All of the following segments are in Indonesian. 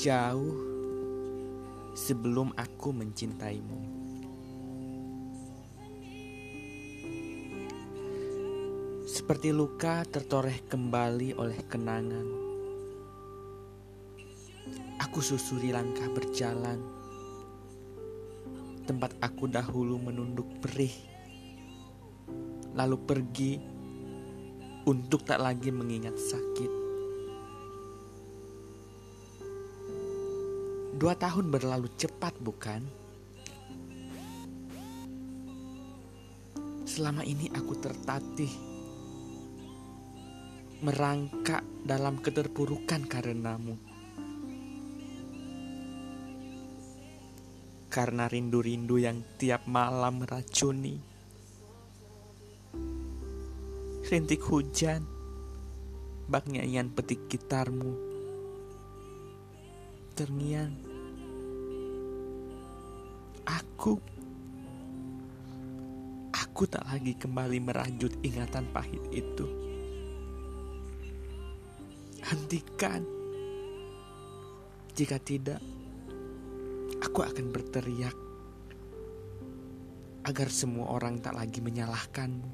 jauh sebelum aku mencintaimu. Seperti luka tertoreh kembali oleh kenangan. Aku susuri langkah berjalan. Tempat aku dahulu menunduk perih. Lalu pergi untuk tak lagi mengingat sakit. Dua tahun berlalu cepat, bukan? Selama ini aku tertatih merangkak dalam keterpurukan karenamu. Karena rindu-rindu yang tiap malam meracuni. Rintik hujan, bak nyanyian petik gitarmu. Terngiang Aku Aku tak lagi kembali merajut ingatan pahit itu. Hentikan. Jika tidak Aku akan berteriak Agar semua orang tak lagi menyalahkanmu.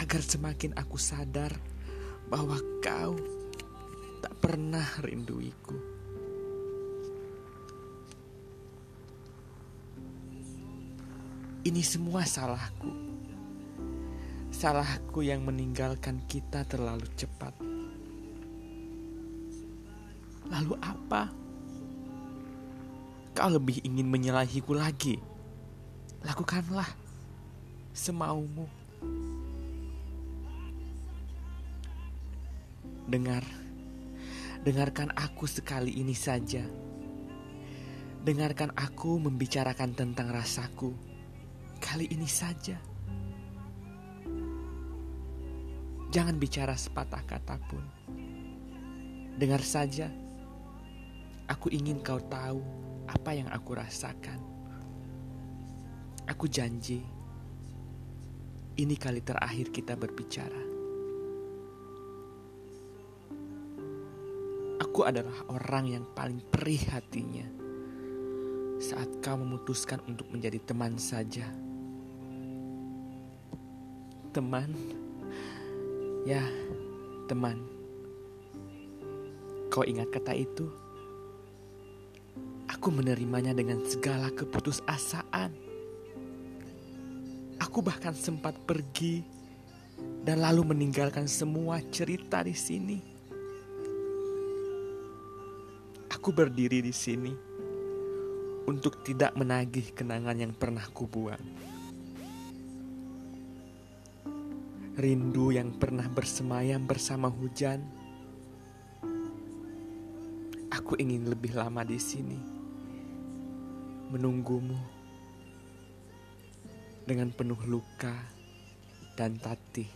Agar semakin aku sadar Bahwa kau Tak pernah rinduiku Ini semua salahku. Salahku yang meninggalkan kita terlalu cepat. Lalu apa? Kau lebih ingin menyalahiku lagi. Lakukanlah semaumu. Dengar, dengarkan aku sekali ini saja. Dengarkan aku membicarakan tentang rasaku Kali ini saja. Jangan bicara sepatah kata pun. Dengar saja. Aku ingin kau tahu apa yang aku rasakan. Aku janji, ini kali terakhir kita berbicara. Aku adalah orang yang paling perih hatinya saat kau memutuskan untuk menjadi teman saja teman. Ya, teman. Kau ingat kata itu? Aku menerimanya dengan segala keputusasaan. Aku bahkan sempat pergi dan lalu meninggalkan semua cerita di sini. Aku berdiri di sini untuk tidak menagih kenangan yang pernah kubuang. Rindu yang pernah bersemayam bersama hujan. Aku ingin lebih lama di sini, menunggumu dengan penuh luka dan tatih.